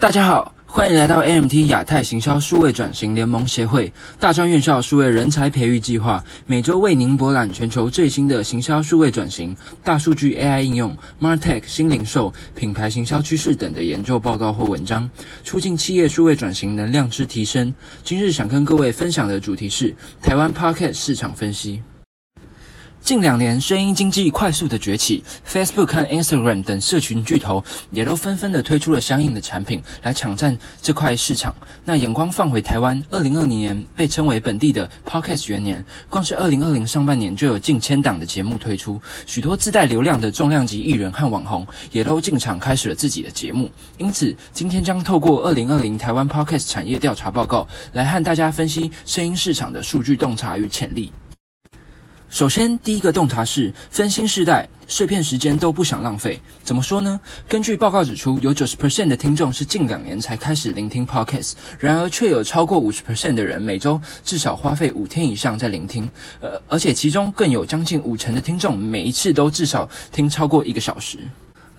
大家好，欢迎来到 AMT 亚太行销数位转型联盟协会大专院校数位人才培育计划，每周为您博览全球最新的行销数位转型、大数据 AI 应用、Martech 新零售、品牌行销趋势等的研究报告或文章，促进企业数位转型能量之提升。今日想跟各位分享的主题是台湾 Pocket 市场分析。近两年，声音经济快速的崛起，Facebook 和 Instagram 等社群巨头也都纷纷的推出了相应的产品来抢占这块市场。那眼光放回台湾，二零二零年被称为本地的 Podcast 元年，光是二零二零上半年就有近千档的节目推出，许多自带流量的重量级艺人和网红也都进场开始了自己的节目。因此，今天将透过二零二零台湾 Podcast 产业调查报告，来和大家分析声音市场的数据洞察与潜力。首先，第一个洞察是分心世代，碎片时间都不想浪费。怎么说呢？根据报告指出，有九十 percent 的听众是近两年才开始聆听 podcast，然而却有超过五十 percent 的人每周至少花费五天以上在聆听。呃，而且其中更有将近五成的听众每一次都至少听超过一个小时。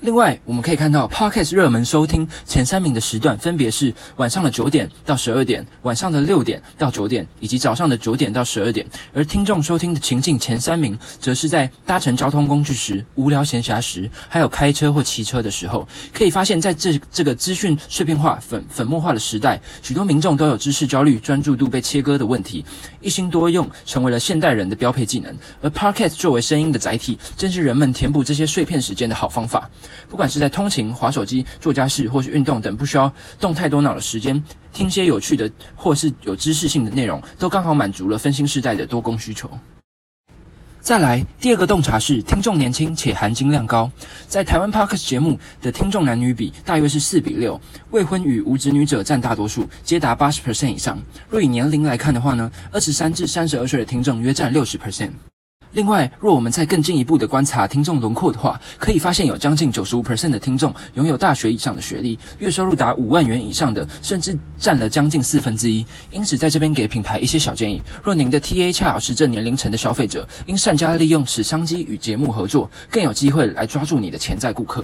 另外，我们可以看到，Podcast 热门收听前三名的时段分别是晚上的九点到十二点、晚上的六点到九点，以及早上的九点到十二点。而听众收听的情境前三名，则是在搭乘交通工具时、无聊闲暇时，还有开车或骑车的时候。可以发现，在这这个资讯碎片化、粉粉末化的时代，许多民众都有知识焦虑、专注度被切割的问题，一心多用成为了现代人的标配技能。而 Podcast 作为声音的载体，正是人们填补这些碎片时间的好方法。不管是在通勤、划手机、做家事，或是运动等不需要动太多脑的时间，听些有趣的或是有知识性的内容，都刚好满足了分心世代的多工需求。再来，第二个洞察是听众年轻且含金量高。在台湾 Podcast 节目的听众男女比大约是四比六，未婚与无子女者占大多数，皆达八十 percent 以上。若以年龄来看的话呢，二十三至三十二岁的听众约占六十 percent。另外，若我们再更进一步的观察听众轮廓的话，可以发现有将近九十五 percent 的听众拥有大学以上的学历，月收入达五万元以上的，甚至占了将近四分之一。因此，在这边给品牌一些小建议：若您的 TA 恰好是这年龄层的消费者，应善加利用此商机与节目合作，更有机会来抓住你的潜在顾客。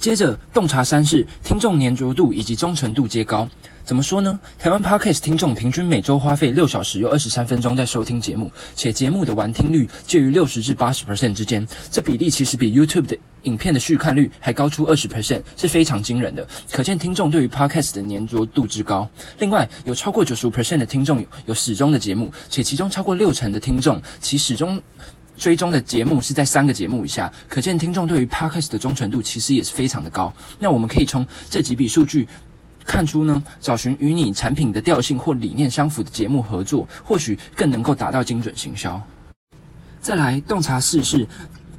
接着，洞察三是听众粘着度以及忠诚度皆高。怎么说呢？台湾 Podcast 听众平均每周花费六小时又二十三分钟在收听节目，且节目的完听率介于六十至八十 percent 之间，这比例其实比 YouTube 的影片的续看率还高出二十 percent，是非常惊人的。可见听众对于 Podcast 的粘着度之高。另外，有超过九十五 percent 的听众有始终的节目，且其中超过六成的听众其始终追踪的节目是在三个节目以下，可见听众对于 Podcast 的忠诚度其实也是非常的高。那我们可以从这几笔数据。看出呢，找寻与你产品的调性或理念相符的节目合作，或许更能够达到精准行销。再来，洞察四是，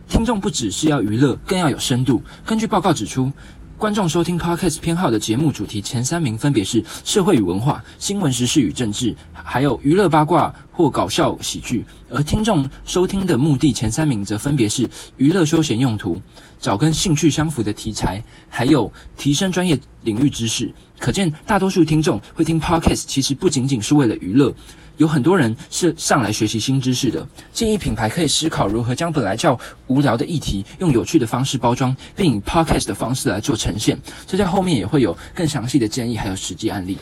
听众不只是要娱乐，更要有深度。根据报告指出。观众收听 Podcast 偏好的节目主题前三名分别是社会与文化、新闻时事与政治，还有娱乐八卦或搞笑喜剧。而听众收听的目的前三名则分别是娱乐休闲用途、找跟兴趣相符的题材，还有提升专业领域知识。可见，大多数听众会听 Podcast 其实不仅仅是为了娱乐。有很多人是上来学习新知识的，建议品牌可以思考如何将本来较无聊的议题，用有趣的方式包装，并以 podcast 的方式来做呈现。这在后面也会有更详细的建议，还有实际案例。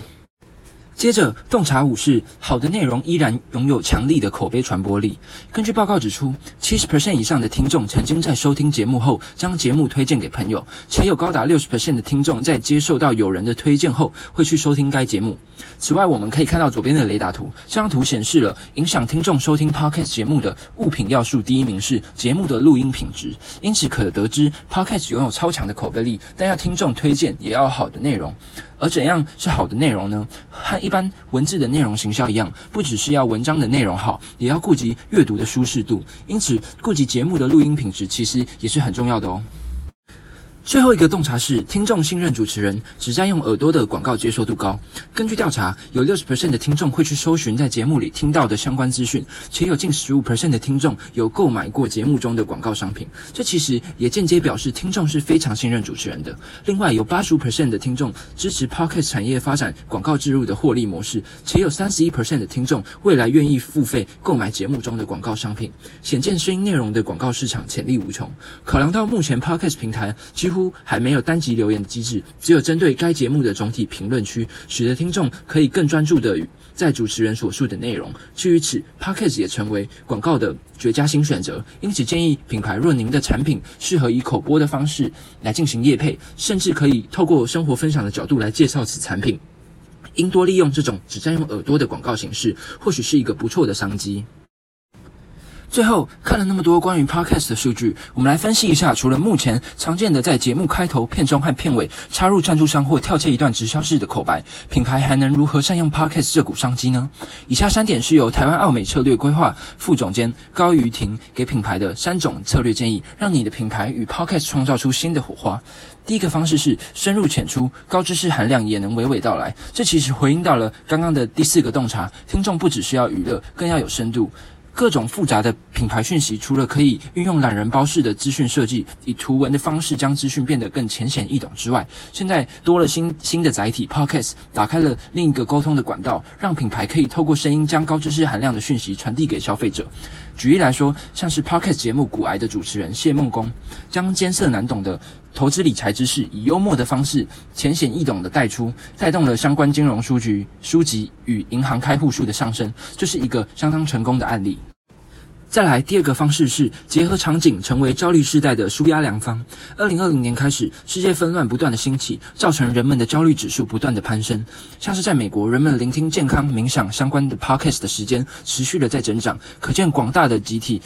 接着，洞察五是好的内容依然拥有强力的口碑传播力。根据报告指出，七十 percent 以上的听众曾经在收听节目后将节目推荐给朋友，且有高达六十 percent 的听众在接受到友人的推荐后会去收听该节目。此外，我们可以看到左边的雷达图，这张图显示了影响听众收听 podcast 节目的物品要素，第一名是节目的录音品质。因此可得知，podcast 拥有超强的口碑力，但要听众推荐也要好的内容。而怎样是好的内容呢？和一一般文字的内容形象一样，不只是要文章的内容好，也要顾及阅读的舒适度。因此，顾及节目的录音品质，其实也是很重要的哦。最后一个洞察是，听众信任主持人，只占用耳朵的广告接受度高。根据调查，有六十 percent 的听众会去搜寻在节目里听到的相关资讯，且有近十五 percent 的听众有购买过节目中的广告商品。这其实也间接表示听众是非常信任主持人的。另外，有八十五 percent 的听众支持 podcast 产业发展广告植入的获利模式，且有三十一 percent 的听众未来愿意付费购买节目中的广告商品，显见声音内容的广告市场潜力无穷。考量到目前 podcast 平台几乎还没有单集留言的机制，只有针对该节目的总体评论区，使得听众可以更专注的在主持人所述的内容。至于此，Podcast 也成为广告的绝佳新选择。因此，建议品牌若您的产品适合以口播的方式来进行业配，甚至可以透过生活分享的角度来介绍此产品，应多利用这种只占用耳朵的广告形式，或许是一个不错的商机。最后看了那么多关于 podcast 的数据，我们来分析一下，除了目前常见的在节目开头、片中和片尾插入赞助商或跳切一段直销式的口白，品牌还能如何善用 podcast 这股商机呢？以下三点是由台湾奥美策略规划副总监高瑜婷给品牌的三种策略建议，让你的品牌与 podcast 创造出新的火花。第一个方式是深入浅出，高知识含量也能娓娓道来。这其实回应到了刚刚的第四个洞察：听众不只是要娱乐，更要有深度。各种复杂的品牌讯息，除了可以运用懒人包式的资讯设计，以图文的方式将资讯变得更浅显易懂之外，现在多了新新的载体 Podcast，打开了另一个沟通的管道，让品牌可以透过声音将高知识含量的讯息传递给消费者。举例来说，像是 Podcast 节目《古癌》的主持人谢梦工，将艰涩难懂的投资理财知识，以幽默的方式浅显易懂的带出，带动了相关金融数据书籍与银行开户数的上升，这是一个相当成功的案例。再来，第二个方式是结合场景，成为焦虑世代的舒压良方。二零二零年开始，世界纷乱不断的兴起，造成人们的焦虑指数不断的攀升。像是在美国，人们聆听健康冥想相关的 podcast 的时间持续的在增长，可见广大的集体。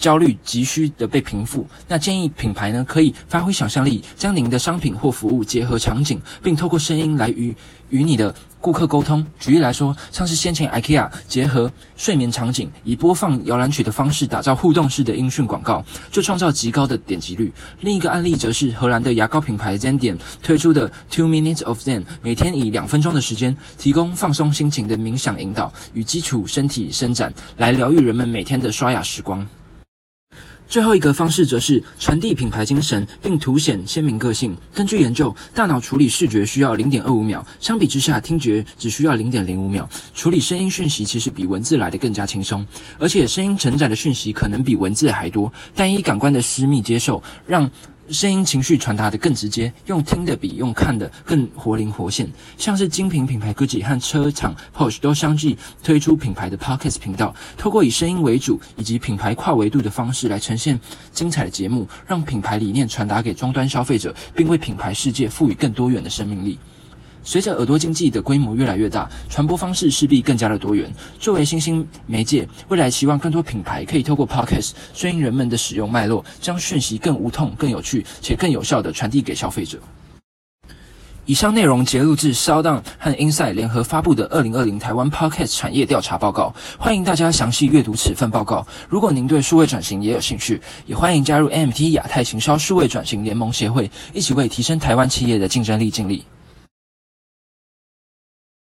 焦虑急需的被平复，那建议品牌呢可以发挥想象力，将您的商品或服务结合场景，并透过声音来与与你的顾客沟通。举例来说，像是先前 IKEA 结合睡眠场景，以播放摇篮曲的方式打造互动式的音讯广告，就创造极高的点击率。另一个案例则是荷兰的牙膏品牌 Zendium 推出的 Two Minutes of Zen，每天以两分钟的时间提供放松心情的冥想引导与基础身体伸展，来疗愈人们每天的刷牙时光。最后一个方式则是传递品牌精神，并凸显鲜明个性。根据研究，大脑处理视觉需要零点二五秒，相比之下，听觉只需要零点零五秒。处理声音讯息其实比文字来的更加轻松，而且声音承载的讯息可能比文字还多。单一感官的私密接受，让声音情绪传达的更直接，用听的比用看的更活灵活现。像是精品品牌 Gucci 和车厂 POSH 都相继推出品牌的 Podcast 频道，透过以声音为主以及品牌跨维度的方式来呈现精彩的节目，让品牌理念传达给终端消费者，并为品牌世界赋予更多元的生命力。随着耳朵经济的规模越来越大，传播方式势必更加的多元。作为新兴媒介，未来希望更多品牌可以透过 Podcast 顺应人们的使用脉络，将讯息更无痛、更有趣且更有效的传递给消费者。以上内容节录自 Sound 和 Inside 联合发布的二零二零台湾 Podcast 产业调查报告，欢迎大家详细阅读此份报告。如果您对数位转型也有兴趣，也欢迎加入 MT 亚太行销数位转型联盟协会，一起为提升台湾企业的竞争力尽力。